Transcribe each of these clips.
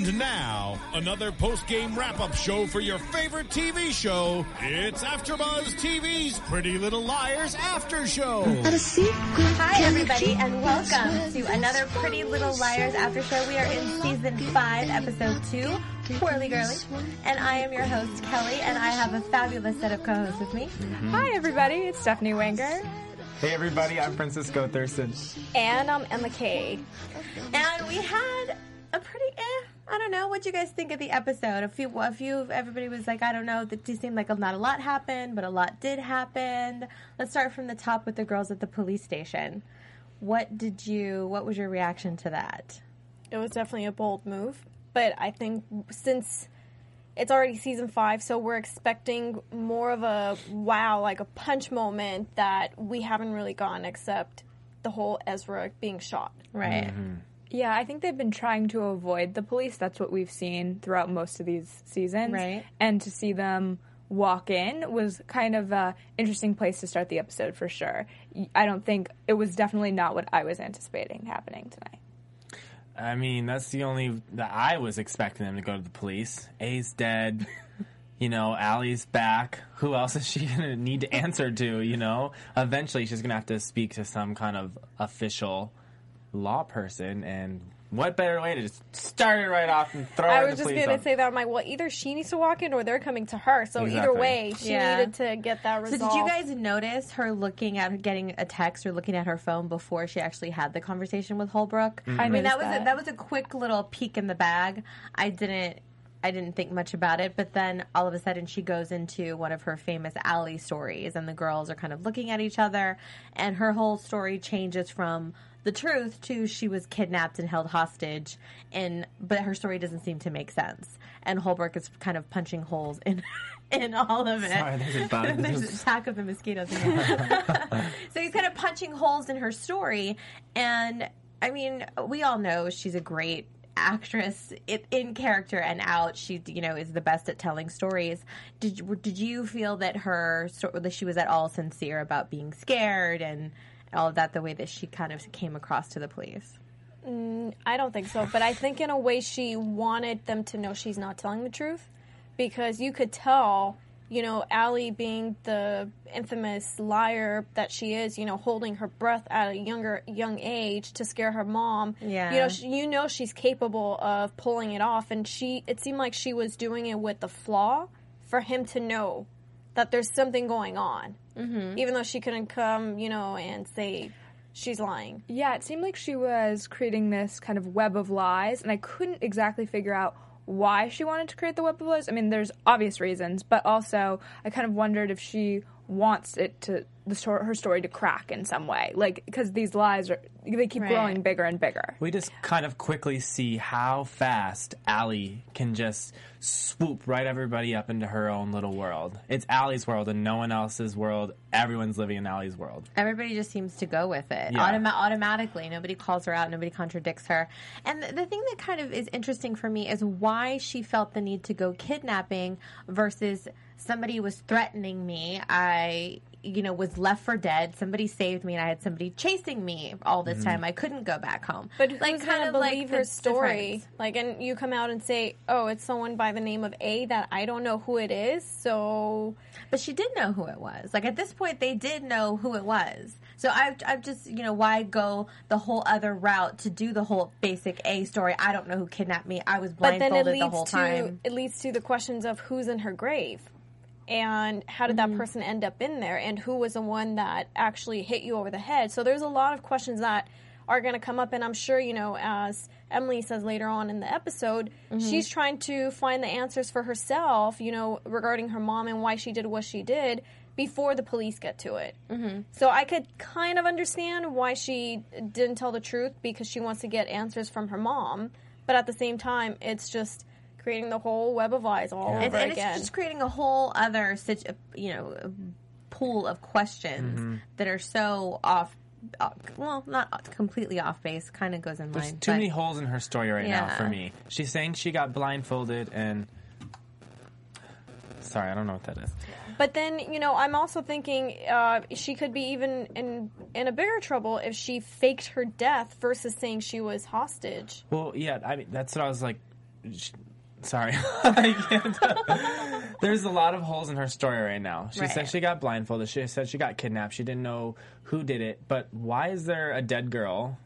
now, another post-game wrap-up show for your favorite TV show. It's AfterBuzz TV's Pretty Little Liars After Show. Hi, everybody, and welcome to another Pretty Little Liars After Show. We are in season five, episode two, Whirly Girly, and I am your host, Kelly, and I have a fabulous set of co-hosts with me. Hi, everybody. It's Stephanie Wenger. Hey everybody, I'm Francisco Thurston. And I'm Emma Kay. And we had a pretty, eh, I don't know. What you guys think of the episode? A few, a few, everybody was like, I don't know. It seemed like not a lot happened, but a lot did happen. Let's start from the top with the girls at the police station. What did you? What was your reaction to that? It was definitely a bold move, but I think since it's already season five, so we're expecting more of a wow, like a punch moment that we haven't really gotten, except the whole Ezra being shot. Right. Mm-hmm. Yeah, I think they've been trying to avoid the police. That's what we've seen throughout most of these seasons. Right. And to see them walk in was kind of a interesting place to start the episode for sure. I don't think it was definitely not what I was anticipating happening tonight. I mean, that's the only that I was expecting them to go to the police. A's dead. You know, Ali's back. Who else is she gonna need to answer to? You know, eventually she's gonna have to speak to some kind of official law person. And what better way to just start it right off and throw it. I was just going to say that I'm like, well, either she needs to walk in or they're coming to her. So either way, she Yeah. needed to get that So did you guys notice her looking at getting a text or looking at her phone before she actually had the conversation with Holbrook? Mm-hmm. I mean, that noticed was A, that. that was a quick little peek in the bag. I didn't I didn't think much about it, but then all of a sudden she goes into one of her famous Ali stories, and the girls are kind of looking at each other, and her whole story changes from the truth to she was kidnapped and held hostage, and but her story doesn't seem to make sense, and Holbrook is kind of punching holes in in all of it. Sorry, there's a bug. There's an attack of the mosquitoes. In so he's kind of punching holes in her story, and I mean, we all know she's a great actress in, character and out. She, you know, is the best at telling stories. Did you- did you feel that her that she was at all sincere about being scared and all of that? The way that she kind of came across to the police. Mm, I don't think so, but I think in a way she wanted them to know she's not telling the truth because you could tell, you know, Ali being the infamous liar that she is, you know, holding her breath at a younger young age to scare her mom. Yeah. You know, she, you know she's capable of pulling it off and she it seemed like she was doing it with the flaw for him to know that there's something going on. Mm-hmm. Even though she couldn't come, you know, and say she's lying. Yeah, it seemed like she was creating this kind of web of lies, and I couldn't exactly figure out why she wanted to create the web of lies. I mean, there's obvious reasons, but also I kind of wondered if she wants it to the stor- her story to crack in some way, like because these lies are they keep Right. growing bigger and bigger. We just kind of quickly see how fast Ali can just swoop right everybody up into her own little world. It's Ali's world and no one else's world. Everyone's living in Ali's world. Everybody just seems to go with it Yeah. Automa- automatically. Nobody calls her out. Nobody contradicts her. And the, the thing that kind of is interesting for me is why she felt the need to go kidnapping versus somebody was threatening me. I you know, was left for dead. Somebody saved me, and I had somebody chasing me all this mm-hmm. time. I couldn't go back home. But who's like, gonna of like believe the her story? difference. Like, and you come out and say, "Oh, it's someone by the name of A that I don't know who it is." So, But she did know who it was. Like at this point, they did know who it was. So I've, I've just, you know, why go the whole other route to do the whole basic A story? I don't know who kidnapped me. I was but then it blindfolded leads the whole to time. it leads to the questions of who's in her grave, and how did Mm-hmm. that person end up in there, and who was the one that actually hit you over the head. So there's a lot of questions that are going to come up, and I'm sure you know as Emily says later on in the episode, Mm-hmm. she's trying to find the answers for herself, you know, regarding her mom and why she did what she did before the police get to it. Mm-hmm. So I could kind of understand why she didn't tell the truth because she wants to get answers from her mom, but at the same time, it's just creating the whole web of lies all and, over and again. it's just creating a whole other, situ- you know, pool of questions Mm-hmm. that are so off. off- Well, not completely off base. Kind of goes in There's line. too but- many holes in her story right now for me. She's saying she got blindfolded and. Sorry, I don't know what that is. But then, you know, I'm also thinking uh, she could be even in in a bigger trouble if she faked her death versus saying she was hostage. Well, yeah, I mean that's what I was like. sh- Sorry, can't. There's a lot of holes in her story right now. She Right. said she got blindfolded. She said she got kidnapped. She didn't know who did it. But why is there a dead girl?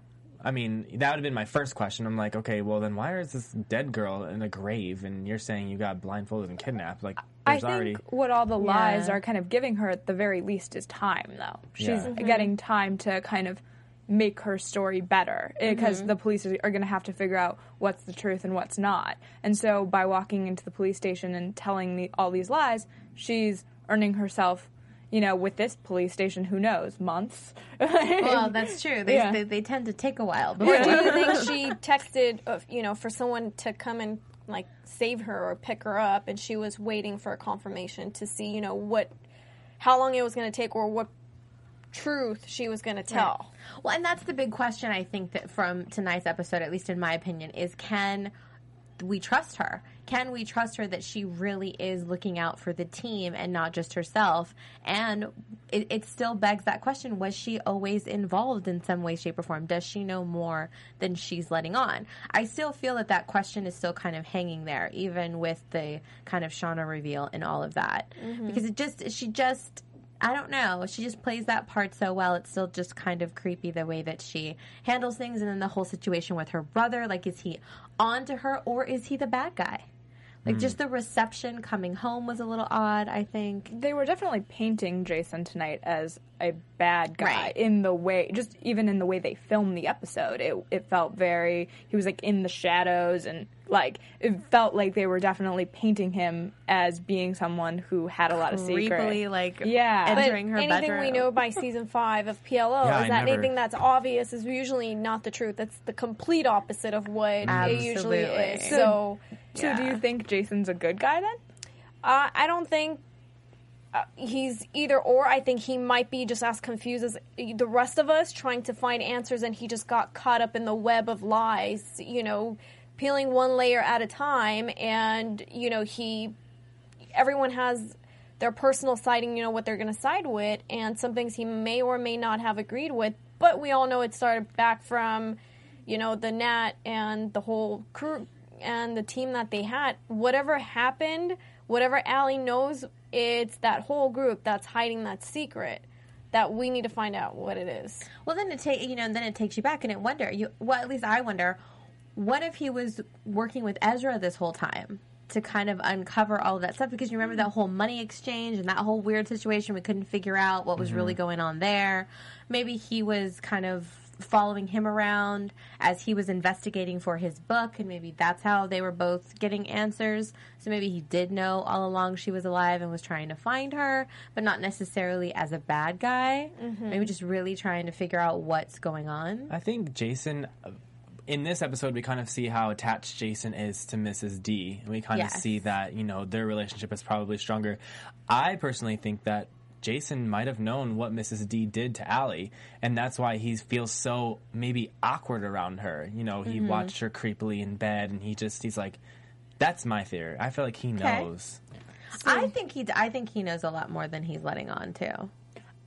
I mean, that would have been my first question. I'm like, okay, well then why is this dead girl in a grave? And you're saying you got blindfolded and kidnapped? Like, I think already. what all the lies Yeah. are kind of giving her at the very least is time, though. She's Yeah. Mhm. getting time to kind of make her story better because Mm-hmm. the police are, are going to have to figure out what's the truth and what's not. And so by walking into the police station and telling the, all these lies, she's earning herself, you know, with this police station, who knows, months. Well, that's true. They, Yeah. they, they tend to take a while. Or do you think she texted, uh, you know, for someone to come and like save her or pick her up, and she was waiting for a confirmation to see, you know, what, how long it was going to take, or what truth she was going to tell. Well, and that's the big question I think that from tonight's episode, at least in my opinion, is can we trust her? Can we trust her that she really is looking out for the team and not just herself? And it, it still begs that question was she always involved in some way, shape, or form? Does she know more than she's letting on? I still feel that that question is still kind of hanging there, even with the kind of Shana reveal and all of that. Mm-hmm. Because it just, she just, I don't know. She just plays that part so well. It's still just kind of creepy the way that she handles things, and then the whole situation with her brother. Like, is he on to her or is he the bad guy? Like, just mm. the reception coming home was a little odd. I think. they were definitely painting Jason tonight as a bad guy Right. in the way, just even in the way they filmed the episode. It it felt very he was like in the shadows and like it felt like they were definitely painting him as being someone who had a lot of secrets. Creepily, like Yeah. But her anything bedroom. we know by season five of PLL Yeah, is I that never- anything that's obvious is usually not the truth. It's the complete opposite of what it usually Absolutely. is. So, So do you think Jason's a good guy then? uh, I don't think uh, he's either or. I think he might be just as confused as the rest of us, trying to find answers, and he just got caught up in the web of lies. You know, peeling one layer at a time, and you know he. Everyone has their personal siding, you know, what they're going to side with, and some things he may or may not have agreed with. But we all know it started back from, you know, the Nat and the whole crew and the team that they had. Whatever happened, whatever Ali knows, it's that whole group that's hiding that secret that we need to find out what it is. Well, then it take you know, and then it takes you back, and it wonder. You well, at least I wonder, what if he was working with Ezra this whole time to kind of uncover all of that stuff? Because you remember that whole money exchange and that whole weird situation. We couldn't figure out what was really mm-hmm. going on there. Maybe he was kind of following him around as he was investigating for his book and maybe that's how they were both getting answers so maybe he did know all along she was alive and was trying to find her but not necessarily as a bad guy mm-hmm. maybe just really trying to figure out what's going on I think Jason. In this episode, we kind of see how attached Jason is to Mrs. D, and we kind of see that you know their relationship is probably stronger. I personally think that Jason might have known what Mrs. D did to Ali, and that's why he feels so maybe awkward around her. You know, he watched her creepily in bed, and he just he's like, "That's my theory." I feel like he knows. i think he i think he knows a lot more than he's letting on too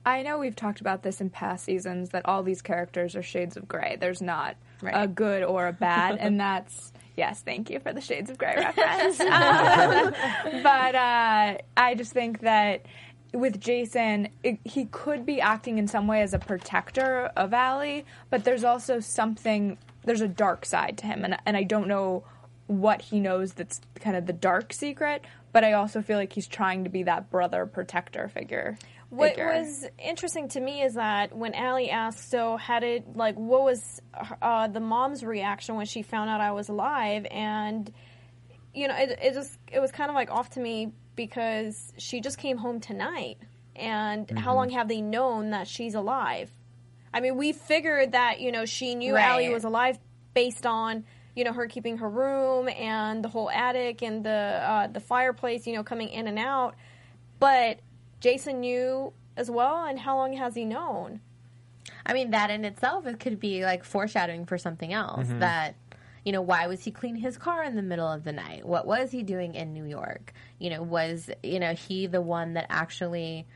I know we've talked about this in past seasons that all these characters are shades of gray. There's not a good or a bad, and that's yes. Thank you for the shades of gray reference. Um, but uh, I just think that with Jason, it, he could be acting in some way as a protector of Ali, but there's also something. There's a dark side to him, and and I don't know what he knows that's kind of the dark secret. But I also feel like he's trying to be that brother protector figure. What figure. was interesting to me is that when Ali asked, "So how did like what was uh, the mom's reaction when she found out I was alive?" and you know, it, it just it was kind of like off to me because she just came home tonight, and how long have they known that she's alive? I mean, we figured that you know she knew Right. Ali was alive based on you know her keeping her room and the whole attic and the uh, the fireplace, you know, coming in and out. But Jason knew as well, and how long has he known? I mean, that in itself, it could be like foreshadowing for something else. Mm-hmm. That, you know, why was he cleaning his car in the middle of the night? What was he doing in New York? You know, was, you know, he the one that actually,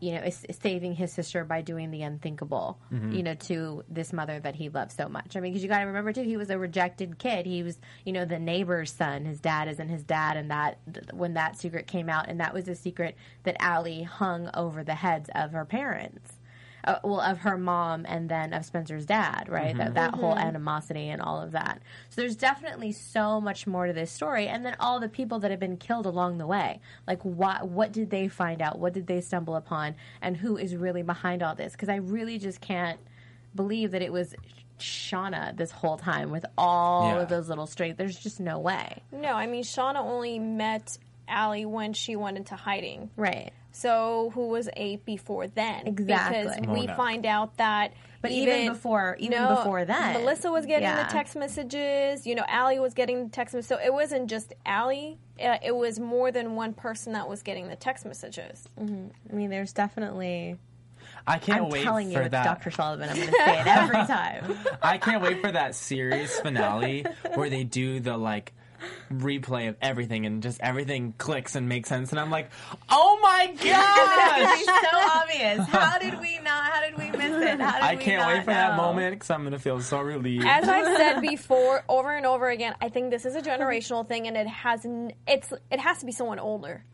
you know, is, saving his sister by doing the unthinkable, Mm-hmm. you know, to this mother that he loved so much? I mean, because you got to remember, too, he was a rejected kid. He was, you know, the neighbor's son. His dad isn't his dad. And that, when that secret came out, and that was a secret that Ali hung over the heads of her parents uh, well of her mom and then of Spencer's dad, right? That that whole animosity and all of that. So there's definitely so much more to this story, and then all the people that have been killed along the way. Like what what did they find out? What did they stumble upon? And who is really behind all this? Because I really just can't believe that it was. Shana, this whole time with all Yeah. of those little straight, there's just no way, No, I mean Shana only met Ali when she went into hiding. right? So who was eight before then? Exactly. Because we no. find out that. But even before- even before then. Melissa was getting Yeah. the text messages. You know, Ali was getting the text messages. So it wasn't just Ali. Uh, it was more than one person that was getting the text messages. I mean, there's definitely. I can't I'm wait telling you, for it's that. Dr. Sullivan. I'm going to say it every time. I can't wait for that series finale where they do the like replay of everything and just everything clicks and makes sense and I'm like, "Oh my It's gosh!" so obvious. How did we not? How did we miss it? How did I can't not wait for that moment because I'm gonna feel so relieved. As I've said before, over and over again, I think this is a generational thing, and it has n- it's it has to be someone older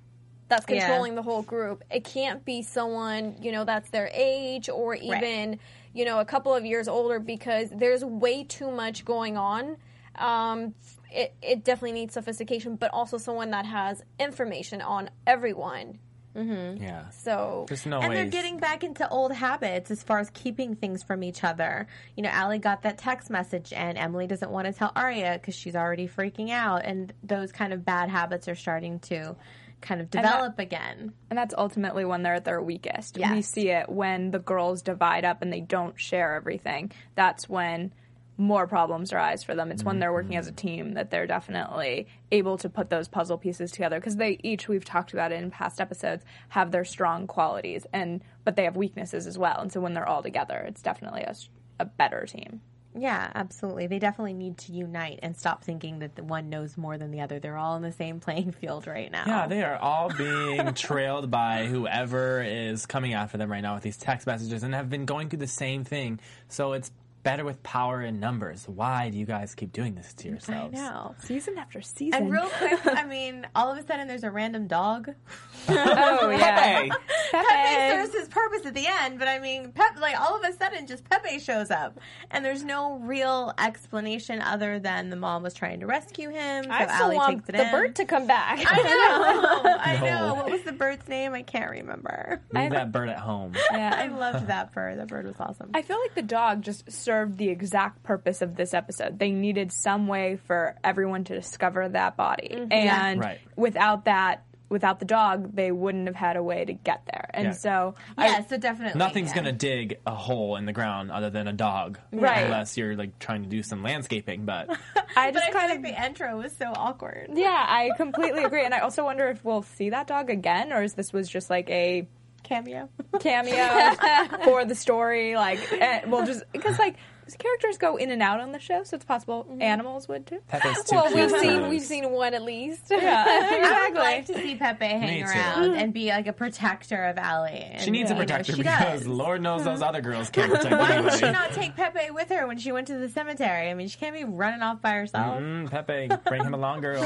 that's Yeah. controlling the whole group. It can't be someone you know that's their age or even you know a couple of years older because there's way too much going on. Um, it it definitely needs sophistication, but also someone that has information on everyone. Mm-hmm. yeah, So there's no And way. they're getting back into old habits as far as keeping things from each other. You know, Ali got that text message, and Emily doesn't want to tell Aria because she's already freaking out. And those kind of bad habits are starting to kind of that- develop again. And that's ultimately when they're at their weakest. Yes. We see it when the girls divide up and they don't share everything. That's when more problems arise for them. It's when they're working as a mm-hmm. team that they're definitely able to put those puzzle pieces together because they each we've talked about it in past episodes have their strong qualities and but they have weaknesses as well. And so when they're all together, it's definitely a, a better team. Yeah, absolutely. They definitely need to unite and stop thinking that the one knows more than the other. They're all in the same playing field right now. Yeah, they are all being trailed by whoever is coming after them right now with these text messages and have been going through the same thing. So it's better with power and numbers. Why do you guys keep doing this to yourselves? I yourselves? know. Season after season. And real quick, I mean, all of a sudden there's a random dog. oh yeah. Hey, Pepe serves his purpose at the end, but I mean, Pep, like all of a sudden, just Pepe shows up, and there's no real explanation other than the mom was trying to rescue him. So I still Ali want takes it the in. bird to come back. I know, I No. know. What was the bird's name? I can't remember. leave that bird at home. Yeah. I loved that bird. That bird was awesome. I feel like the dog just served the exact purpose of this episode. They needed some way for everyone to discover that body. Mm-hmm. And Right. without that, without the dog, they wouldn't have had a way to get there. And Yeah. so, yeah, so definitely Nothing's yeah. gonna dig a hole in the ground other than a dog, Right. Unless you're like trying to do some landscaping. But I just I feel kind like of. the intro was so awkward. yeah, I completely agree. And I also wonder if we'll see that dog again, or is this was just like a Cameo. cameo for the story? Like, eh, we'll just because like characters go in and out on the show, so it's possible animals would too. Pepe's too Well, cute we've seen those. we've seen one at least. Yeah, I would exactly. like to see Pepe hang around and be like a protector of Ali. She needs a And, you know, protector because does. Lord knows those other girls can't protect Why would she not take Pepe with her when she went to the cemetery? I mean, she can't be running off by herself. Mm, Pepe, bring him along, girl.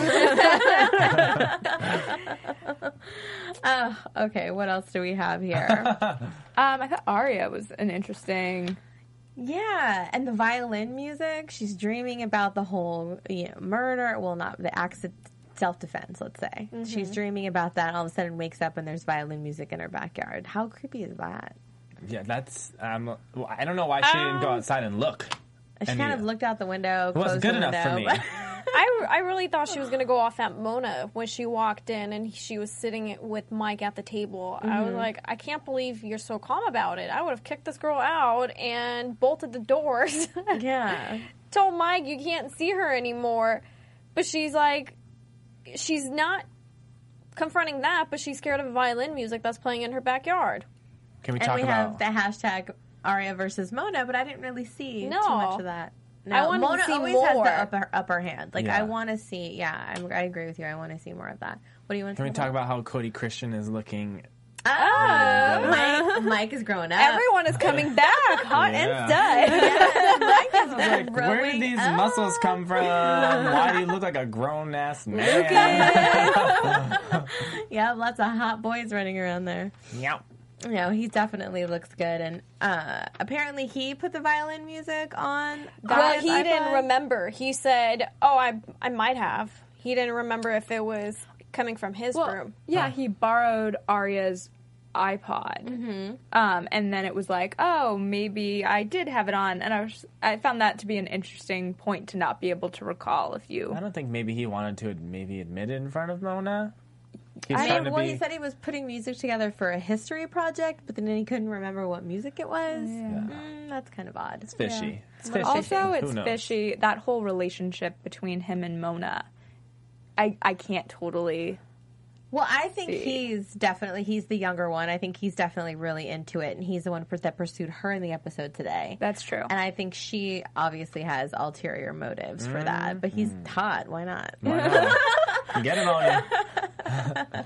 Oh, okay. What else do we have here? Um, I thought Aria was an interesting. yeah, and the violin music. She's dreaming about the whole, you know, murder. Well, not the accident, self defense. Let's say she's dreaming about that. All of a sudden, wakes up and there's violin music in her backyard. How creepy is that? Yeah, that's. Um, well, I don't know why she didn't go outside and look. She kind of looked out the window. It wasn't closed good the enough for me. window, I, I really thought she was going to go off at Mona when she walked in and she was sitting with Mike at the table. I Mm-hmm. was like, I can't believe you're so calm about it. I would have kicked this girl out and bolted the doors. yeah. Told Mike you can't see her anymore. But she's like, she's not confronting that, but she's scared of violin music that's playing in her backyard. Can we And talk we about? have the hashtag Aria versus Mona, but I didn't really see No. too much of that. No, I wanted to Mona see always has the upper upper hand. Like I want to see. Yeah, I'm, I agree with you. I want to see more of that. What do you want to Can we talk about how Cody Christian is looking? Oh, Mike, Mike is growing up. Everyone is coming back, hot Yeah. and stud. Mike is Like, where did these up. muscles come from? Why do you look like a grown ass man? Yeah, lots of hot boys running around there. Meow. No, he definitely looks good, and uh, apparently he put the violin music on. Well, Daria's he didn't iPod. remember. He said, "Oh, I I might have." He didn't remember if it was coming from his Well, room. yeah, he borrowed Aria's iPod, Mm-hmm. um, and then it was like, oh, maybe I did have it on, and I was I found that to be an interesting point to not be able to recall if you. I don't think maybe he wanted to maybe admit it in front of Mona. He's I mean, well, be. he said he was putting music together for a history project, but then he couldn't remember what music it was. Mm, that's kind of odd. it's fishy. It's fishy. Also, Who it's knows? fishy that whole relationship between him and Mona. I I can't totally. Well, I think see. he's definitely he's the younger one. I think he's definitely really into it, and he's the one that pursued her in the episode today. That's true. and I think she obviously has ulterior motives for that. But he's hot. Why not? Why not? Get it on you.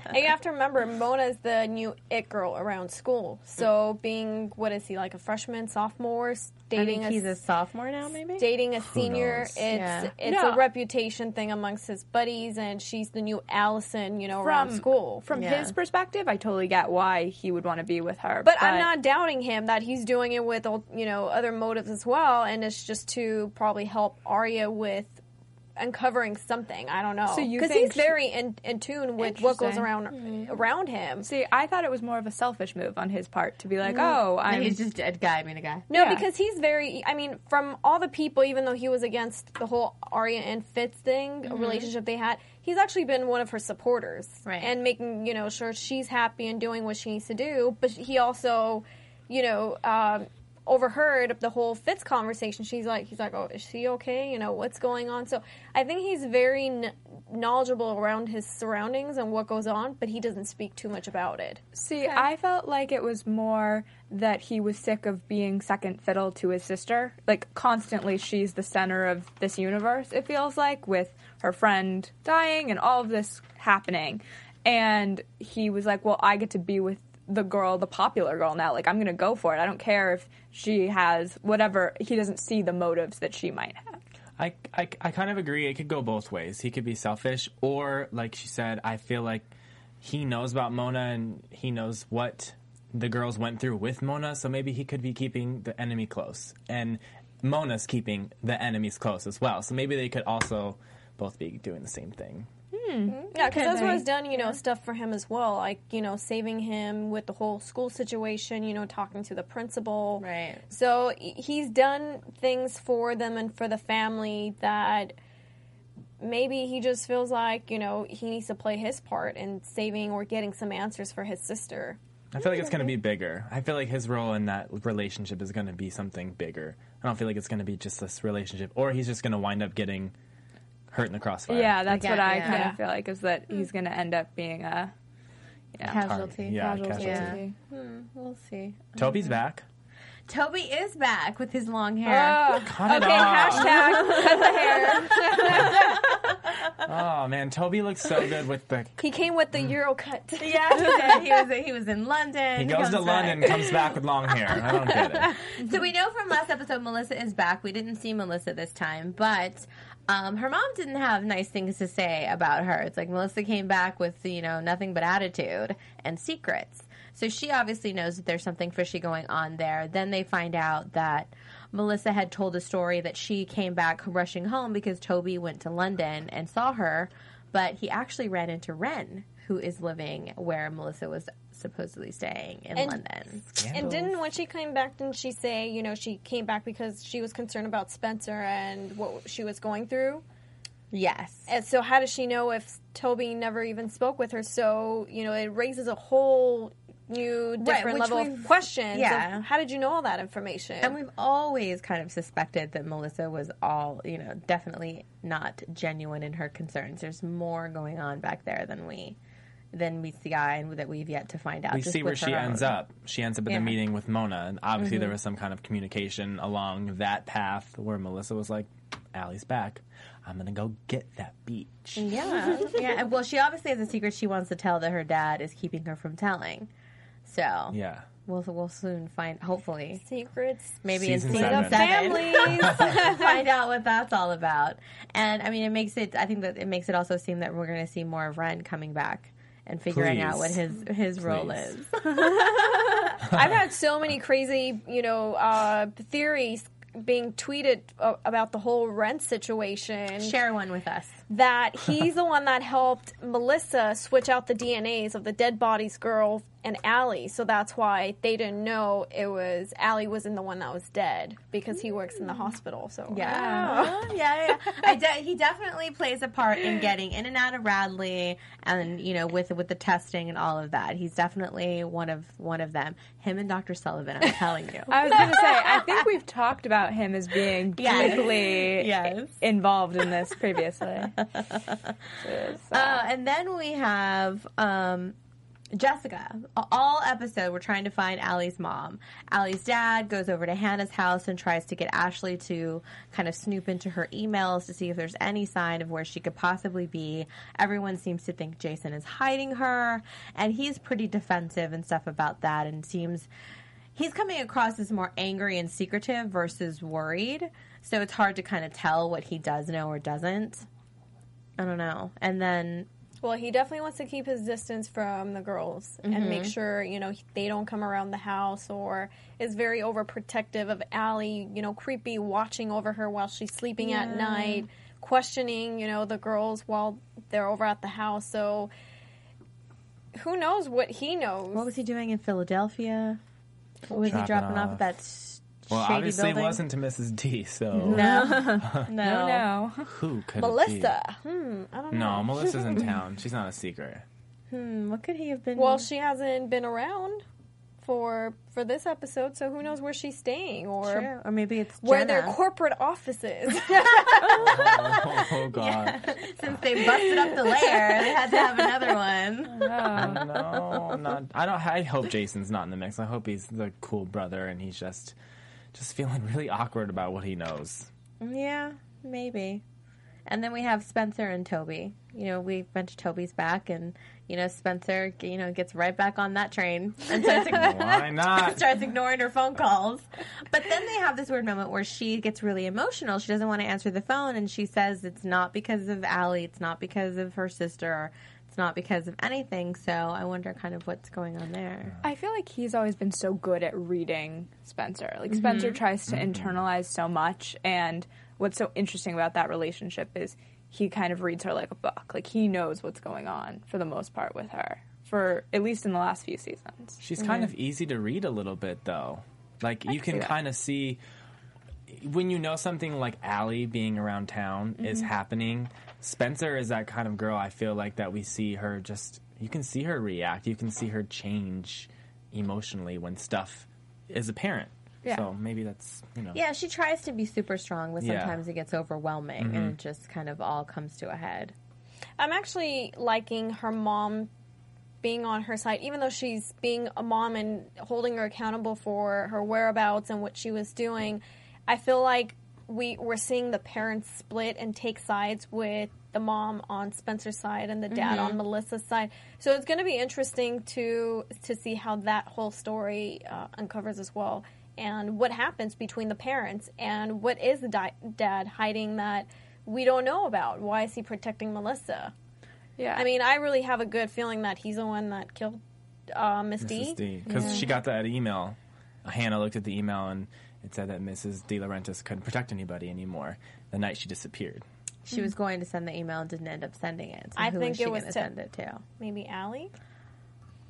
And you have to remember, Mona's the new it girl around school. So, being what is he like a freshman, sophomore, I dating think he's a sophomore now, maybe. dating a senior. knows? It's Yeah. it's No. a reputation thing amongst his buddies, and she's the new Allison, you know, around From- school. From Yeah. his perspective, I totally get why he would want to be with her. But I'm not doubting him that he's doing it with you know other motives as well, and it's just to probably help Aria with uncovering something. I don't know. So you because he's she- very in, in tune with what goes Interesting. around around him. See, I thought it was more of a selfish move on his part to be like, oh, I'm. he's just a guy being a guy. No, Yeah. because he's very. I mean, from all the people, even though he was against the whole Aria and Fitz thing relationship they had, he's actually been one of her supporters, Right. And making you know sure she's happy and doing what she needs to do. But he also, you know. Um, overheard the whole Fitz conversation. She's like he's like oh is she okay? You know what's going on? So i think he's very kn- knowledgeable around his surroundings and what goes on but he doesn't speak too much about it. See, I felt like it was more that he was sick of being second fiddle to his sister. Like, constantly, she's the center of this universe, it feels like, with her friend dying and all of this happening. And he was like, well, I get to be with the girl, the popular girl now. Like, I'm going to go for it. I don't care if she has whatever. He doesn't see the motives that she might have. I, I, I kind of agree. It could go both ways. He could be selfish, or like she said, I feel like he knows about Mona and he knows what the girls went through with Mona. So maybe he could be keeping the enemy close, and Mona's keeping the enemies close as well. So maybe they could also both be doing the same thing. Hmm. Mm-hmm. Yeah, because Ezra maybe. has done, you know, stuff for him as well, like you know, saving him with the whole school situation. You know, talking to the principal. Right. So he's done things for them and for the family that maybe he just feels like you know he needs to play his part in saving or getting some answers for his sister. I feel like it's going to be bigger. I feel like his role in that relationship is going to be something bigger. I don't feel like it's going to be just this relationship, or he's just going to wind up getting hurt in the crossfire. Yeah, that's Again, what I yeah. kind Yeah. of feel like is that he's going to end up being a you know, Casualty. Yeah, casualty. casualty. Hmm, we'll see. Toby's back. Toby is back with his long hair. Oh, Cut okay, off. hashtag cut the hair. Oh man, Toby looks so good with the. He came with the Euro cut. yeah, he. He was he was in London. He goes to comes London, back. comes back with long hair. I don't get it. So we know from last episode Melissa is back. We didn't see Melissa this time, but um, her mom didn't have nice things to say about her. It's like Melissa came back with you know nothing but attitude and secrets. So she obviously knows that there's something fishy going on there. Then they find out that Melissa had told a story that she came back rushing home because Toby went to London and saw her, but he actually ran into Wren, who is living where Melissa was supposedly staying in And- London. And didn't when she came back, didn't she say, you know, she came back because she was concerned about Spencer and what she was going through? Yes. And so how does she know if Toby never even spoke with her? So, you know, it raises a whole new different which level of questions. yeah. Of how did you know all that information? And we've always kind of suspected that Melissa was all, you know, definitely not genuine in her concerns. There's more going on back there than we than meets the eye and that we've yet to find out. We just see where she ends own. up. She ends up at Yeah. Mm-hmm. the meeting with Mona, and obviously there was some kind of communication along that path where Melissa was like, "Ali's back. I'm gonna go get that beach." Yeah. yeah. Well, she obviously has a secret she wants to tell that her dad is keeping her from telling. So Yeah. we'll we'll soon find hopefully Secrets. maybe Season in season seven. seven. Families. find out what that's all about. And I mean, it makes it. I think that it makes it also seem that we're going to see more of Wren coming back and figuring out what his his role Please. is. I've had so many crazy, you know, uh, theories being tweeted uh, about the whole rent situation. Share one with us. that he's the one that helped Melissa switch out the DNAs of the dead bodies girl and Ali. So that's why they didn't know it was Ali was in the one that was dead because he works in the hospital. So Yeah, yeah, yeah. I de- he definitely plays a part in getting in and out of Radley, and you know, with with the testing and all of that. He's definitely one of one of them. Him and Dr. Sullivan. I'm telling you. I was going to say, I think we've talked about him as being deeply Yes. involved in this previously. Uh, and then we have um, Jessica. All episode, we're trying to find Ali's mom. Ali's dad goes over to Hannah's house and tries to get Ashley to kind of snoop into her emails to see if there's any sign of where she could possibly be. Everyone seems to think Jason is hiding her, and he's pretty defensive and stuff about that and seems. He's coming across as more angry and secretive versus worried. So it's hard to kind of tell what he does know or doesn't. I don't know. And then Well, he definitely wants to keep his distance from the girls and make mm-hmm. sure, you know, they don't come around the house or is very overprotective of Ali, you know, creepy watching over her while she's sleeping at night, questioning, you know, the girls while they're over at the house. So who knows what he knows? what was he doing in Philadelphia? Was he Dropping dropping off off. at that s- Well, shady obviously building? it wasn't to Mrs. D, so No, No, no, no. who could Melissa. It Hmm, I don't know. No, Melissa's in town. She's not a secret. Hmm, what could he have been? Well, she hasn't been around for for this episode, so who knows where she's staying or Sure. or maybe it's where their corporate offices. Oh God. Since they busted up the layer, they had to have another one. no, I'm not. I don't. I hope Jason's not in the mix. I hope he's the cool brother, and he's just, just feeling really awkward about what he knows. Yeah, maybe. And then we have Spencer and Toby. You know, we mentioned Toby's back, and you know Spencer, you know, gets right back on that train and starts, Why not? starts ignoring her phone calls. But then they have this weird moment where she gets really emotional. She doesn't want to answer the phone, and she says it's not because of Ali, it's not because of her sister, it's not because of anything. So I wonder kind of what's going on there. I feel like he's always been so good at reading Spencer. Like mm-hmm. Spencer tries to mm-hmm. internalize so much, and what's so interesting about that relationship is he kind of reads her like a book. Like he knows what's going on for the most part with her, for at least in the last few seasons. She's kind of easy to read a little bit, though. Like you can see that. kind of see when you know something like Ali being around town is mm-hmm. happening. Spencer is that kind of girl. I feel like that we see her just. You can see her react. You can see her change emotionally when stuff is apparent. Yeah. So maybe that's you know. Yeah, she tries to be super strong, but Yeah. sometimes it gets overwhelming, and mm-hmm. it just kind of all comes to a head. I'm actually liking her mom being on her side, even though she's being a mom and holding her accountable for her whereabouts and what she was doing. I feel like we we're seeing the parents split and take sides with the mom on Spencer's side and the dad on Melissa's side. So it's going to be interesting to to see how that whole story uh, uncovers as well, and what happens between the parents and what is the di- dad hiding that we don't know about. Why is he protecting Melissa? Yeah. I mean, I really have a good feeling that he's the one that killed uh, Miss D. Mrs. D. Because she got that email. Hannah looked at the email and it said that Mrs. DiLaurentis couldn't protect anybody anymore the night she disappeared. She was going to send the email and didn't end up sending it. So I who think was she it was going to- to send it to? Maybe Ali.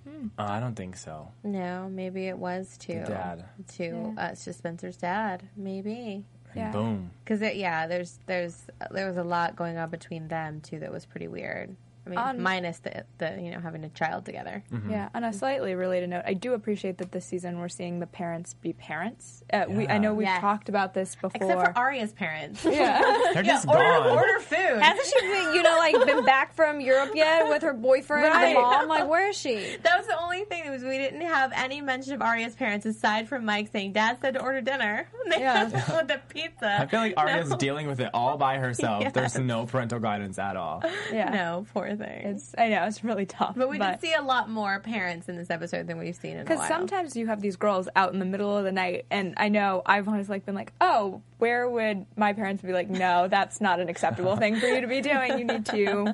Uh, I don't think so. No, maybe it was to dad. to uh, to Spencer's dad. Maybe And Yeah. boom. because yeah, there's there's there was a lot going on between them too that was pretty weird. I mean, On- minus the the you know having a child together. Yeah, on a slightly related note, I do appreciate that this season we're seeing the parents be parents. Uh, we, I know we've Yes. talked about this before. Except for Aria's parents. yeah, They're just order, gone. order food. Hasn't she, been, you know, like been back from Europe yet with her boyfriend, Right. the mom? Like, where is she? That was the only thing that was we didn't have any mention of Aria's parents aside from Mike saying, "Dad said to order dinner." They Yeah. with the pizza. I feel like Aria's No. dealing with it all by herself. Yes. There's no parental guidance at all. yeah. No, poor thing. It's I know it's really tough, but we did see a lot more parents in this episode than we've seen in because sometimes you have these girls out in the middle of the night, and I know I've always like been like, oh, where would my parents be like, no, that's not an acceptable thing for you to be doing. You need to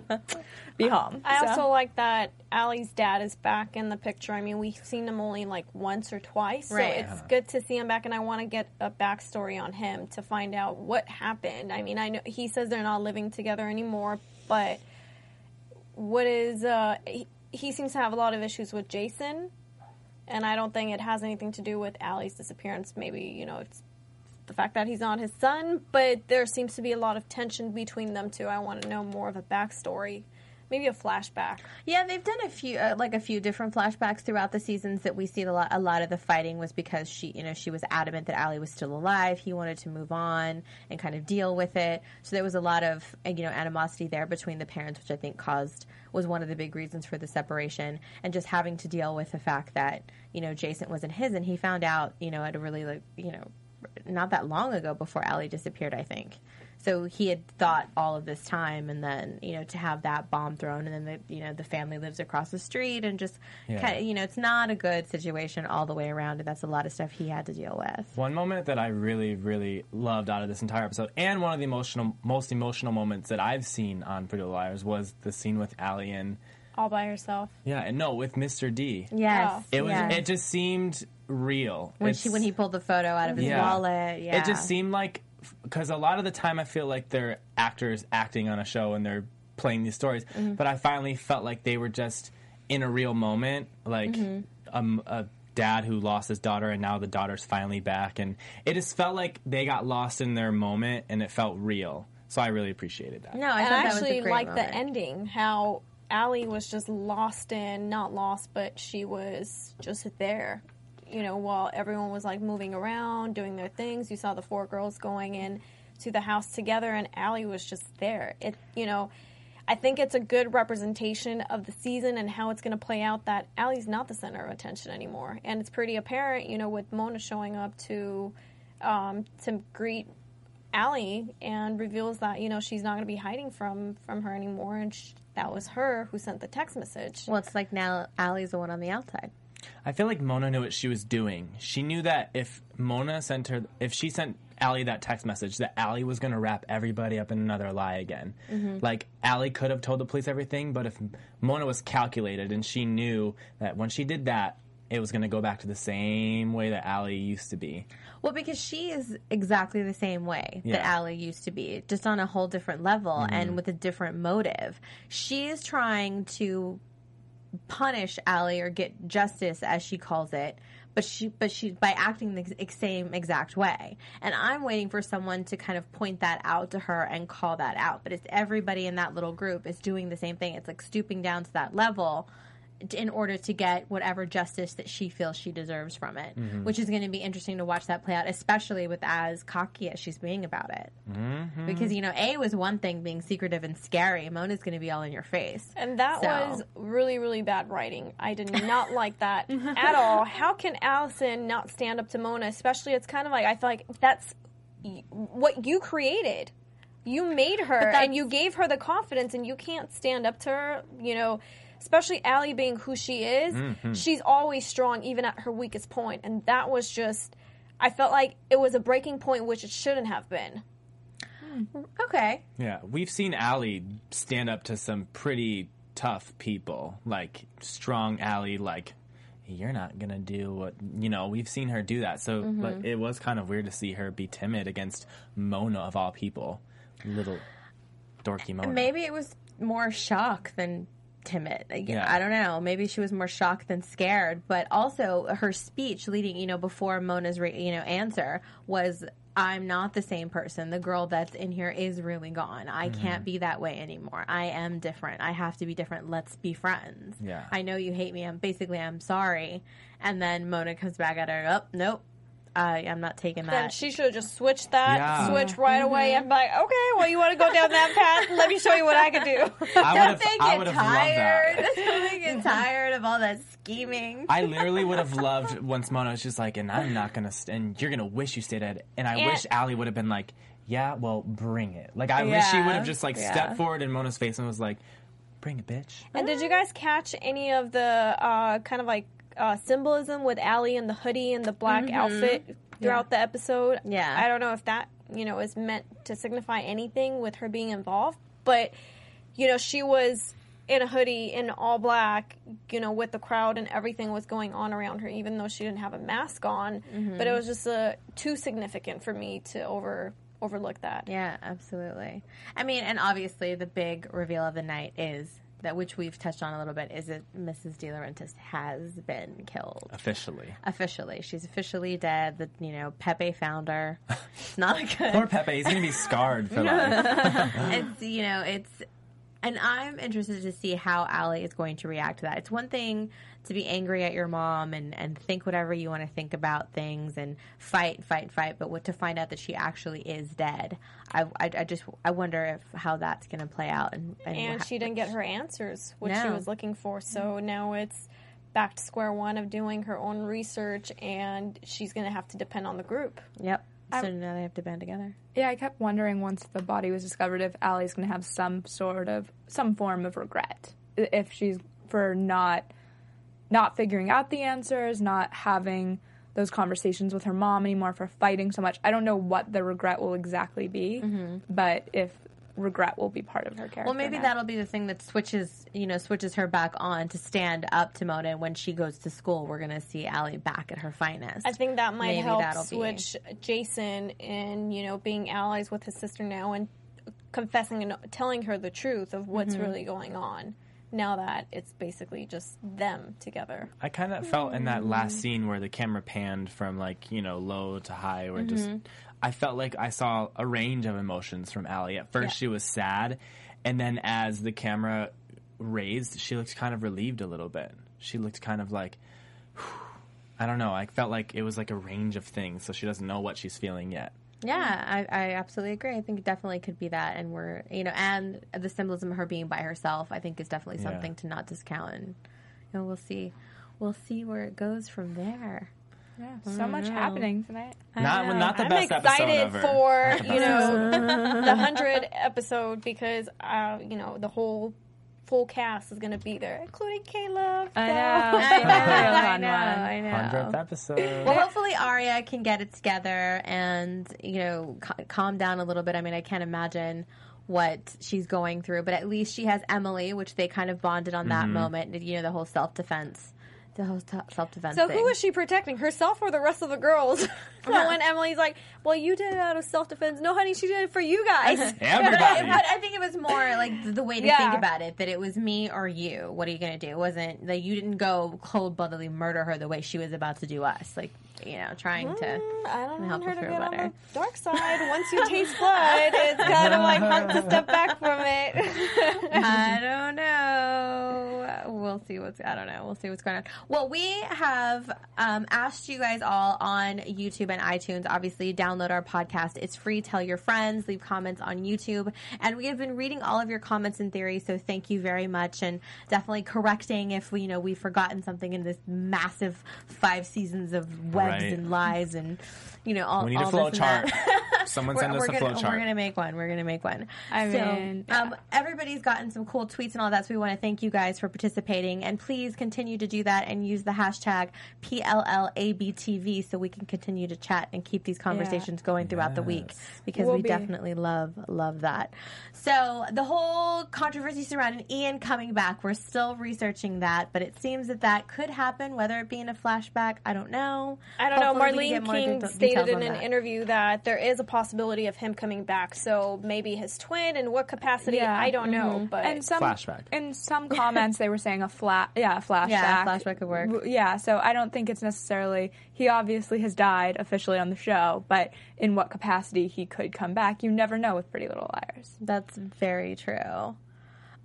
be home. I So- also like that Ali's dad is back in the picture. I mean, we've seen him only like once or twice, so Right. it's good to see him back. And I want to get a backstory on him to find out what happened. I mean, I know he says they're not living together anymore, but what is uh, he, he seems to have a lot of issues with Jason, and I don't think it has anything to do with Ali's disappearance. Maybe you know it's the fact that he's not his son, but there seems to be a lot of tension between them two. I want to know more of a backstory, maybe a flashback. Yeah, they've done a few, uh, like a few different flashbacks throughout the seasons that we see a lot. A lot of the fighting was because she, you know, she was adamant that Ali was still alive. He wanted to move on and kind of deal with it. So there was a lot of, uh, you know, animosity there between the parents, which I think caused was one of the big reasons for the separation, and just having to deal with the fact that you know Jason wasn't his, and he found out, you know, at a really like, you know, not that long ago before Ali disappeared, I think. So he had thought all of this time, and then you know to have that bomb thrown, and then the you know the family lives across the street, and just Yeah. kind of, you know it's not a good situation all the way around, and that's a lot of stuff he had to deal with. One moment that I really, really loved out of this entire episode, and one of the emotional, most emotional moments that I've seen on Pretty Little Liars, was the scene with Ali and All by herself. yeah, and no, with Mr. D. Yes, Oh. It was. yes. It just seemed real. when It's- she when he pulled the photo out of his Yeah. wallet. Yeah, It just seemed like because a lot of the time I feel like they're actors acting on a show and they're playing these stories, Mm-hmm. but I finally felt like they were just in a real moment, like Mm-hmm. um, a dad who lost his daughter and now the daughter's finally back, and it just felt like they got lost in their moment and it felt real. So I really appreciated that. no. I and I actually a great like moment. the ending, how Ali was just lost in, not lost, but she was just there. You know, while everyone was like moving around, doing their things, you saw the four girls going in to the house together, and Ali was just there. It, you know, I think it's a good representation of the season and how it's going to play out. That Ali's not the center of attention anymore, and it's pretty apparent. You know, with Mona showing up to um, to greet Ali and reveals that you know she's not going to be hiding from from her anymore, and sh- that was her who sent the text message. Well, it's like now Ali's the one on the outside. I feel like Mona knew what she was doing. She knew that if Mona sent her, if she sent Ali that text message, that Ali was going to wrap everybody up in another lie again. Like Ali could have told the police everything, but if Mona was calculated and she knew that when she did that, it was going to go back to the same way that Ali used to be. Well, because she is exactly the same way that Yeah. Ali used to be, just on a whole different level Mm-hmm. and with a different motive. She is trying to punish Ali or get justice, as she calls it, but she, but she by acting the same exact way. And I'm waiting for someone to kind of point that out to her and call that out. But it's everybody in that little group is doing the same thing. It's like stooping down to that level in order to get whatever justice that she feels she deserves from it, Mm-hmm. which is going to be interesting to watch that play out, especially with as cocky as she's being about it. Mm-hmm. Because you know, A was one thing being secretive and scary. Mona's going to be all in your face. And that So- was really, really bad writing. I did not like that at all. How can Allison not stand up to Mona? Especially, it's kind of like I feel like that's what you created. You made her, and you gave her the confidence, and you can't stand up to her. You know, especially Ali being who she is. She's always strong, even at her weakest point, and that was just. I felt like it was a breaking point, which it shouldn't have been. Okay. Yeah, we've seen Ali stand up to some pretty tough people, like strong Ali. Like, you're not gonna do what you know. We've seen her do that, so Mm-hmm. but it was kind of weird to see her be timid against Mona of all people, little dorky Mona. Maybe it was more shock than timid. Like, Yeah. I don't know. Maybe she was more shocked than scared. But also, her speech leading, you know, before Mona's, re- you know, answer was, "I'm not the same person. The girl that's in here is really gone. I Mm-hmm. can't be that way anymore. I am different. I have to be different. Let's be friends. Yeah. I know you hate me. I'm basically I'm sorry." And then Mona comes back at her. Oh, nope. I, I'm not taking that. Then that. she should have just switched that, Yeah. switch right away, and be like, okay, well, you want to go down that path? Let me show you what I can do. I would Don't have, they I get would have loved tired? that. Don't they get tired of all that scheming? I literally would have loved once Mona was just like, and I'm not gonna, st- and you're gonna wish you stayed at, and I And- wish Ali would have been like, yeah, well, bring it. Like I wish she would have just like Yeah. stepped forward in Mona's face and was like, bring it, bitch. And did you guys catch any of the uh, kind of like uh, symbolism with Ali and the hoodie and the black outfit throughout the episode? Yeah. I don't know if that, you know, is meant to signify anything with her being involved, but, you know, she was in a hoodie in all black, you know, with the crowd and everything was going on around her, even though she didn't have a mask on. But it was just uh, too significant for me to over overlook that. Yeah, absolutely. I mean, and obviously the big reveal of the night is that, which we've touched on a little bit, is that Mrs. DiLaurentis has been killed. Officially. Officially, she's officially dead. The you know Pepe found her. It's not a good. Poor Pepe, he's gonna be scarred for life. it's you know it's and i'm interested to see how Ali is going to react to that it's one thing to be angry at your mom and and think whatever you want to think about things and fight fight fight but what to find out that she actually is dead i i, I just i wonder if how that's going to play out and and, and she didn't get her answers, which she was looking for. So now it's back to square one of doing her own research, and she's going to have to depend on the group. yep so now they have to band together? Yeah, I kept wondering once the body was discovered if Ali's going to have some sort of some form of regret. If she's for not not figuring out the answers, not having those conversations with her mom anymore, for fighting so much. I don't know what the regret will exactly be, mm-hmm. but if regret will be part of her character. Well, maybe now. that'll be the thing that switches, you know, switches her back on to stand up to Mona. And when she goes to school, we're going to see Ali back at her finest. I think that might Maybe help that'll be- switch Jason in, you know, being allies with his sister now and confessing and telling her the truth of what's Mm-hmm. really going on. Now that it's basically just them together. I kind of felt in that last scene where the camera panned from like you know low to high, where just I felt like I saw a range of emotions from Ali. At first, she was sad, and then as the camera raised, she looked kind of relieved a little bit. She looked kind of like. I don't know. I felt like it was like a range of things, so she doesn't know what she's feeling yet. Yeah, I, I absolutely agree. I think it definitely could be that, and we're you know, and the symbolism of her being by herself, I think, is definitely Yeah. something to not discount. And you know, we'll see, we'll see where it goes from there. Yeah, so much happening tonight. Not know. not the I'm best episode excited for you know the hundred episode because uh, you know the whole full cast is going to be there, including Caleb. I So- know. I know, I know. I know. Hundredth episode. Well, hopefully Aria can get it together and you know ca- calm down a little bit. I mean, I can't imagine what she's going through, but at least she has Emily, which they kind of bonded on that moment. You know, the whole self defense The self defense. So who is she protecting? Herself or the rest of the girls? when Emily's like, "Well, you did it out of self defense." No, honey, she did it for you guys. Everybody. But I think it was more like the- the way to Yeah. think about it that it was me or you. What are you going to do? It wasn't that you didn't go cold bloodedly murder her the way she was about to do us. Like, you know, trying to. Mm, I don't help want her to get on better. the dark side. Once you taste blood, it's kind of like hard to step back from it. I don't know. We'll see what's. I don't know. We'll see what's going on. Well, we have um, asked you guys all on YouTube and iTunes. Obviously, download our podcast. It's free. Tell your friends. Leave comments on YouTube, and we have been reading all of your comments and theories. So thank you very much, and definitely correcting if we, you know, we've forgotten something in this massive five seasons of webs Right. and lies and you know all. We need all a flow this and that. chart. Someone send us we're a gonna, flow We're gonna make one. We're gonna make one. I so, mean, um, everybody's gotten some cool tweets and all that. So we want to thank you guys for participating, and please continue to do that and use the hashtag PLLABTV so we can continue to chat and keep these conversations going throughout the week because We'll we be- definitely love love that. So the whole controversy surrounding Ian coming back, we're still researching that, but it seems that that could happen, whether it be in a flashback. I don't know. I don't know. Hopefully we can Marlene King de- stated in an that. interview that there is a possibility of him coming back. So maybe his twin in what capacity? Yeah. I don't know. Mm-hmm. But and some Flashback. In some comments, they were saying a flat, yeah, a flashback. Yeah, flashback could work. Yeah, so I don't think it's necessarily. He obviously has died officially on the show, but in what capacity he could come back, you never know with Pretty Little Liars. That's very true.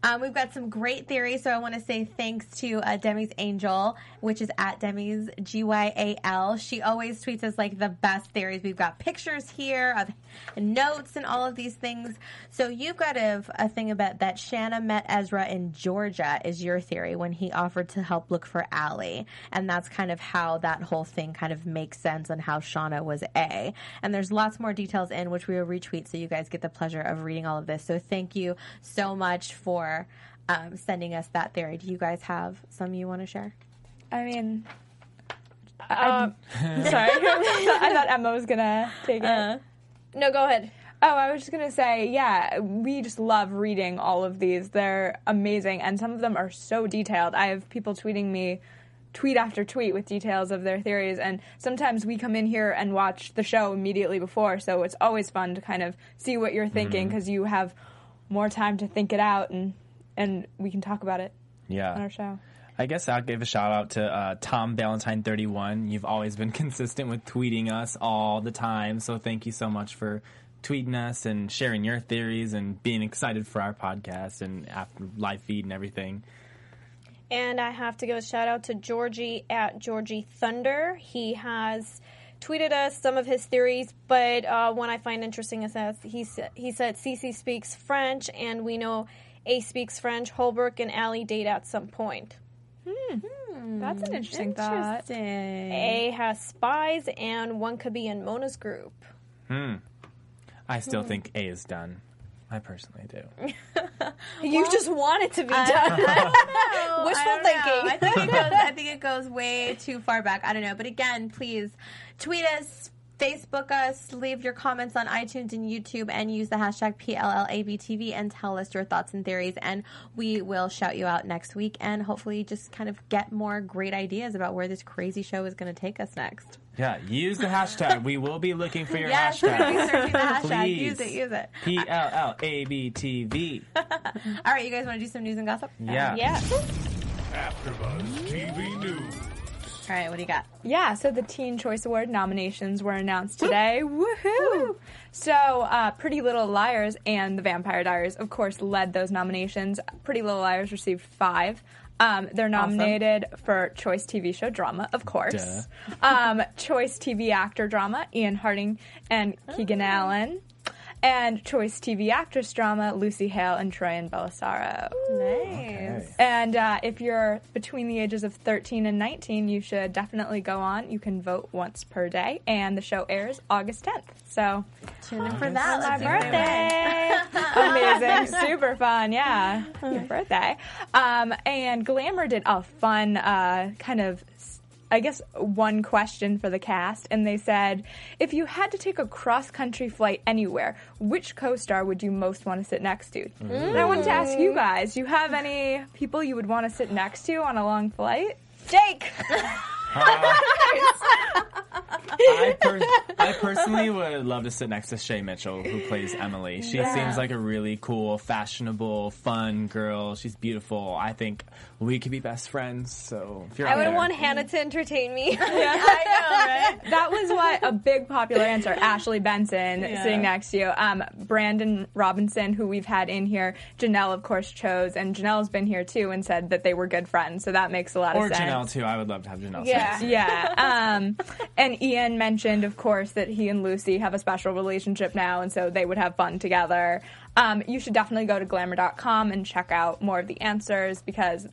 Um, we've got some great theories, so I want to say thanks to uh, Demi's Angel, which is at Demi's G Y A L. She always tweets us like the best theories. We've got pictures here of notes and all of these things. So you've got a, a thing about that Shana met Ezra in Georgia is your theory when he offered to help look for Ali, and that's kind of how that whole thing kind of makes sense on how Shana was A. And there's lots more details in which we will retweet, so you guys get the pleasure of reading all of this. So thank you so much for um, sending us that theory. Do you guys have some you want to share? I mean, uh, sorry, I thought Emma was gonna take it. Uh, no, go ahead. Oh, I was just gonna say, yeah, we just love reading all of these. They're amazing, and some of them are so detailed. I have people tweeting me tweet after tweet with details of their theories, and sometimes we come in here and watch the show immediately before, so it's always fun to kind of see what you're thinking because you have more time to think it out, and and we can talk about it on Yeah. our show. I guess I'll give a shout out to uh, Tom Valentine thirty one. You've always been consistent with tweeting us all the time, so thank you so much for tweeting us and sharing your theories and being excited for our podcast and after live feed and everything. And I have to give a shout out to Georgie at Georgie Thunder. He has tweeted us some of his theories, but uh, one I find interesting is that he said, he said Cece speaks French, and we know A speaks French. Holbrook and Ali date at some point. That's an interesting thought. A has spies, and one could be in Mona's group. Hmm. I still think A is done. I personally do. You just want it to be done. I Wishful don't know. thinking. I think it goes. I think it goes way too far back. I don't know. But again, please tweet us, Facebook us, leave your comments on iTunes and YouTube, and use the hashtag PLLABTV and tell us your thoughts and theories. And we will shout you out next week, and hopefully just kind of get more great ideas about where this crazy show is going to take us next. Yeah, use the hashtag. we will be looking for your Yes, we're hashtag. searching the hashtag. Please. Use it. Use it. P L L A B T V. All right, you guys want to do some news and gossip? Yeah. yeah. AfterBuzz TV News. All right. What do you got? Yeah, so the Teen Choice Award nominations were announced today. Woohoo! So, uh, Pretty Little Liars and The Vampire Diaries, of course, led those nominations. Pretty Little Liars received five. Um, they're nominated for Choice TV Show Drama, of course. Um, Choice TV Actor Drama, Ian Harding and Keegan Allen. And Choice TV Actress Drama, Lucy Hale and Troian Bellisario. Nice. And uh, if you're between the ages of 13 and 19, you should definitely go on. You can vote once per day, and the show airs August 10th. So, Tune in for that. my Let's see who they win. birthday! Amazing, super fun, yeah. Your birthday. Um, and Glamour did a fun uh, kind of. I guess one question for the cast, and they said, if you had to take a cross country flight anywhere, which co star would you most want to sit next to? And I wanted to ask you guys, do you have any people you would want to sit next to on a long flight? Jake. I, per- I personally would love to sit next to Shay Mitchell, who plays Emily. She seems like a really cool, fashionable, fun girl. She's beautiful. I think we could be best friends. So if you're I would there, want Hannah to entertain me. Yeah, that was what a big popular answer. Ashley Benson sitting next to you. Um, Brendan Robinson, who we've had in here. Janel, of course, chose, and Janel's been here too and said that they were good friends. So that makes a lot or of sense. Or Janel too. I would love to have Janel. Yeah. Sit Yeah. Um, and Ian mentioned, of course, that he and Lucy have a special relationship now, and so they would have fun together. Um, you should definitely go to glamour.com and check out more of the answers because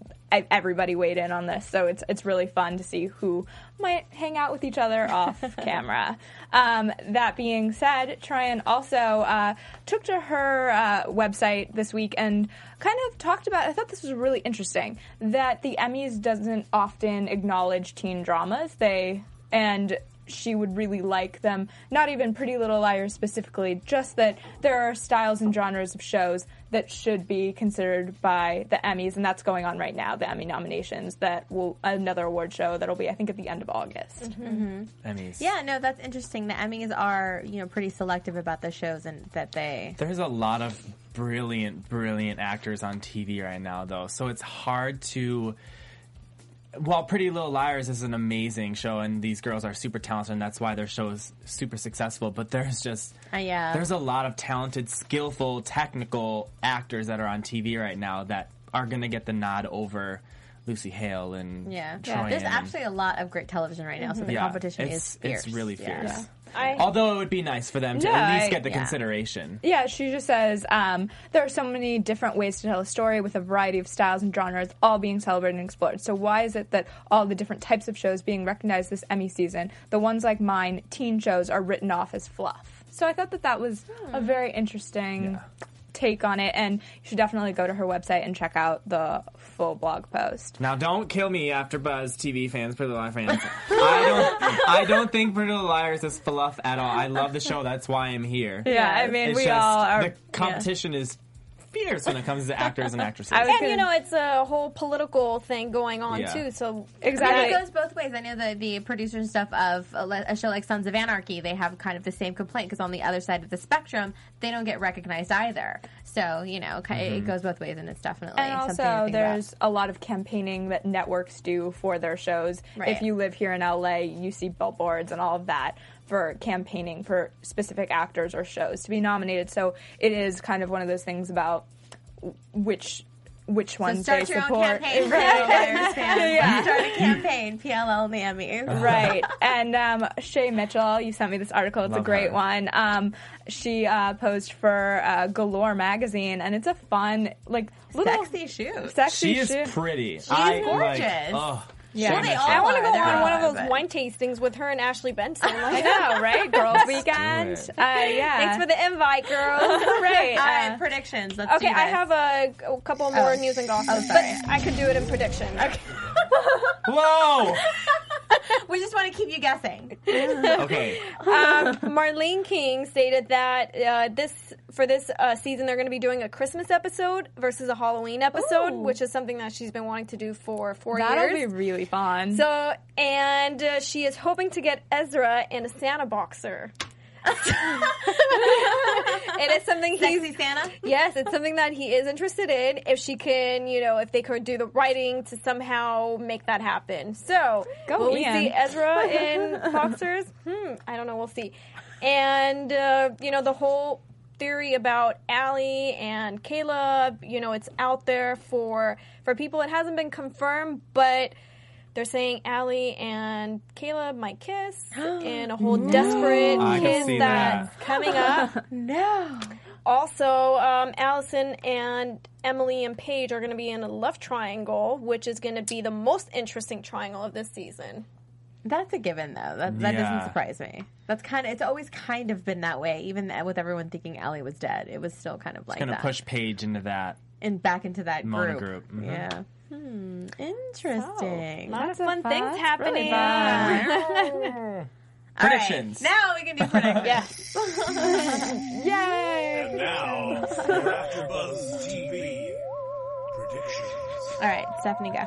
everybody weighed in on this, so it's it's really fun to see who might hang out with each other off camera. Um, that being said, Troian also uh, took to her uh, website this week and kind of talked about. I thought this was really interesting that the Emmys doesn't often acknowledge teen dramas. They and she would really like them. Not even Pretty Little Liars specifically, just that there are styles and genres of shows that should be considered by the Emmys, and that's going on right now. The Emmy nominations that will another award show that'll be I think at the end of August. Mm-hmm. Mm-hmm. Emmys. Yeah, no, that's interesting. The Emmys are, you know, pretty selective about the shows and that they. There's a lot of brilliant, brilliant actors on TV right now, though. So it's hard to. While Pretty Little Liars is an amazing show, and these girls are super talented, and that's why their show is super successful. But there's just Uh, yeah. there's a lot of talented, skillful, technical actors that are on TV right now that are going to get the nod over Lucy Hale and Yeah. Troian There's and- actually a lot of great television right now, so the Yeah, competition it's, is fierce. It's really Yeah. fierce. I- Although it would be nice for them to Yeah, at least I- get the yeah. consideration. Yeah, she just says um, there are so many different ways to tell a story with a variety of styles and genres, all being celebrated and explored. So why is it that all the different types of shows being recognized this Emmy season, the ones like mine, teen shows, are written off as fluff? So I thought that that was a very interesting take on it, and you should definitely go to her website and check out the full blog post. Now, don't kill me after Buzz TV fans, Pretty Little Liars fans. I don't, I don't think Pretty Little Liars is fluff at all. I love the show. That's why I'm here. Yeah, I mean, It's we just all are. the competition is fierce when it comes to actors and actresses. I and gonna- you know, it's a whole political thing going on Yeah. too. So Exactly. And it goes both ways. I know the the producers and stuff of a, a show like Sons of Anarchy, they have kind of the same complaint because on the other side of the spectrum, they don't get recognized either. So you know, Mm-hmm. it goes both ways, and it's definitely And something to also, think about. there's a lot of campaigning that networks do for their shows. Right. If you live here in LA, you see billboards and all of that for campaigning for specific actors or shows to be nominated. So it is kind of one of those things about which which So ones start they your support. own campaign, Right. Liars. Yeah. Start a campaign, PLL and the Emmys. right. And um, Shay Mitchell, you sent me this article. It's a great her. one. Um, she uh, posed for uh, Galore magazine, and it's a fun, like little Sexy shoes. sexy she is shoe. pretty. She's gorgeous. oh, Yeah. Well, I want to go on one of those but- wine tastings with her and Ashley Benson. I know, right? Girls Weekend. Uh, yeah. Thanks for the invite, girls. right. Right, uh, predictions. Let's Okay, I have a, a couple more Oh. news and gossip, Oh, sorry. but I could do it in prediction. Okay. whoa. We just want to keep you guessing. Okay. um, Marlene King stated that uh, this for this uh, season they're going to be doing a Christmas episode versus a Halloween episode, Ooh. which is something that she's been wanting to do for four That'll years. be really fun. So, and uh, she is hoping to get Ezra and a Santa boxer. It is something he's Sexy Santa. Yes, it's something that he is interested in. If she can, you know, if they could do the writing to somehow make that happen. So, Go, will we see Ezra in boxers? Hmm, I don't know. We'll see. And uh, you know, the whole theory about Ali and Caleb, you know, it's out there for for people. It hasn't been confirmed, but. They're saying Ali and Caleb might kiss in a whole desperate I kiss that's that. coming up. No. Also, um, Allison and Emily and Paige are going to be in a love triangle, which is going to be the most interesting triangle of this season. That's a given, though. That, that Yeah. doesn't surprise me. That's kind of. It's always kind of been that way, even with everyone thinking Ellie was dead. It was still kind of like Gonna that. push Paige into that. And back into that Mona group. group, mhm. Yeah. Hmm. Interesting. Lots of fun fun. things It's really happening. All right. Predictions. Now we can do predictions. yes. Yay! Now, for AfterBuzz TV predictions. All right, Stephanie, go.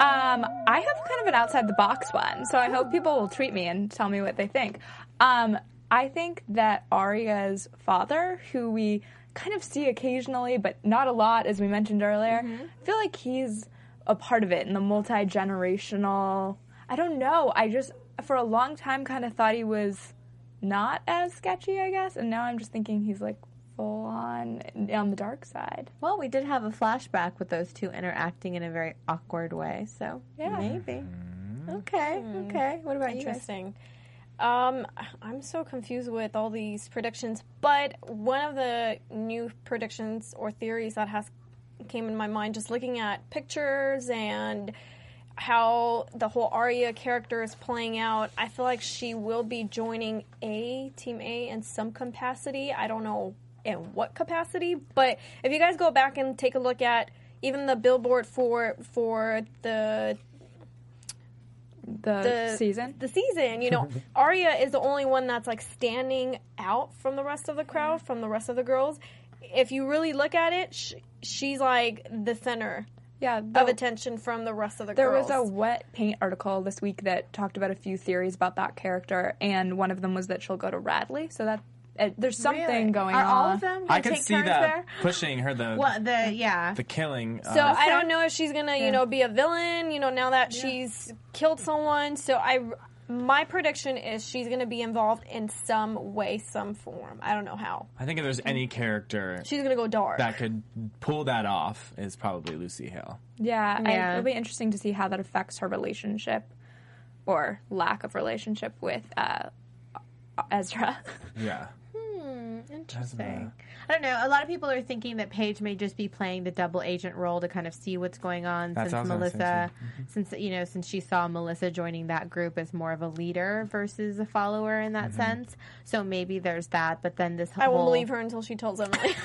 Um, I have kind of an outside the box one, so I hope people will tweet me and tell me what they think. Um, I think that Aria's father, who we kind of see occasionally, but not a lot, as we mentioned earlier, mm-hmm. I feel like he's a part of it in the multi generational. I don't know. I just, for a long time, kind of thought he was not as sketchy, I guess, and now I'm just thinking he's like full on on the dark side. Well, we did have a flashback with those two interacting in a very awkward way, so Yeah. maybe. Mm-hmm. Okay, okay. What about you? Interesting. Um, I'm so confused with all these predictions, but one of the new predictions or theories that has came in my mind just looking at pictures and how the whole Aria character is playing out, I feel like she will be joining A Team A in some capacity. I don't know in what capacity, but if you guys go back and take a look at even the billboard for for the The, the season. The season, you know, Aria is the only one that's like standing out from the rest of the crowd, from the rest of the girls. If you really look at it, sh- she's like the center yeah, of attention from the rest of the girls. There girls. was a wet paint article this week that talked about a few theories about that character, and one of them was that she'll go to Radley. So that uh, there's something Really? going Are on. all of them I could take see that there? pushing her the Well, the yeah. the killing. So uh, I don't know if she's gonna, you know, be a villain. You know, now that she's killed someone. So I, my prediction is she's gonna be involved in some way, some form. I don't know how. I think if there's any character She's gonna go dark. that could pull that off, is probably Lucy Hale. Yeah, I- it'll be interesting to see how that affects her relationship or lack of relationship with uh, Ezra. Yeah. Interesting. I don't know. A lot of people are thinking that Paige may just be playing the double agent role to kind of see what's going on That's since what I was Melissa, since you know, since she saw Melissa joining that group as more of a leader versus a follower in that sense. So maybe there's that. But then this I won't believe her until she tells Emily.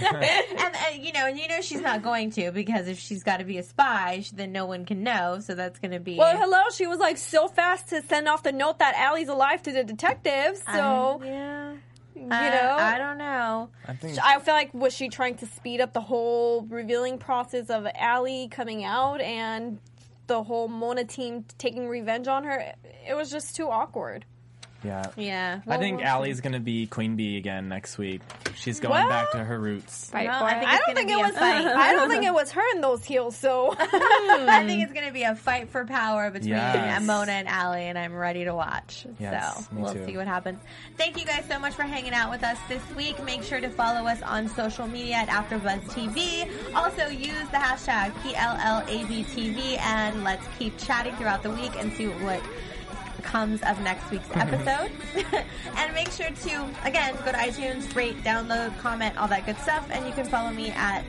and uh, you know, and you know she's not going to because if she's got to be a spy, sh- then no one can know. So that's going to be well, hello. She was like so fast to send off the note that Ali's alive to the detectives. So yeah. You I, know, I don't know. I think I feel like was she trying to speed up the whole revealing process of Ali coming out and the whole Mona team taking revenge on her? It was just too awkward. Yeah. Yeah. I think we'll Ali's gonna be Queen Bee again next week. She's going Well- back to her roots. Fight Well, for I it. think I It's don't gonna think it be a was. fight. I don't think it was her in those heels. So hmm. I think it's going to be a fight for power between Yes. Mona and Ali, and I'm ready to watch. Yes, so me we'll too. see what happens. Thank you guys so much for hanging out with us this week. Make sure to follow us on social media at AfterBuzzTV. Also, use the hashtag PLLABTV, and let's keep chatting throughout the week and see what comes of next week's episode. and make sure to, again, go to iTunes, rate, download, comment, all that good stuff. And you can follow me at,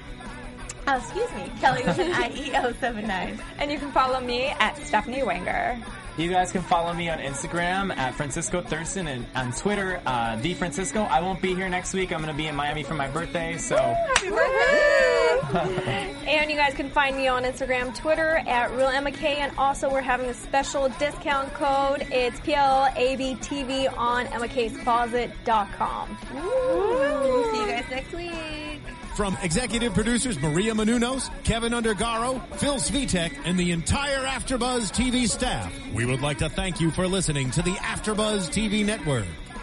oh, excuse me, Kelly with an IE079. and you can follow me at Stephanie Wenger. You guys can follow me on Instagram at Francisco Thurston and on Twitter, uh, the Francisco. I won't be here next week. I'm gonna be in Miami for my birthday, so And you guys can find me on Instagram, Twitter at Real Emma K, and also we're having a special discount code. It's PLABTV on EmmaK'sCloset.com. See you guys next week. From executive producers Maria Menounos, Kevin Undergaro, Phil Svitek, and the entire Afterbuzz TV staff, we would like to thank you for listening to the Afterbuzz TV network.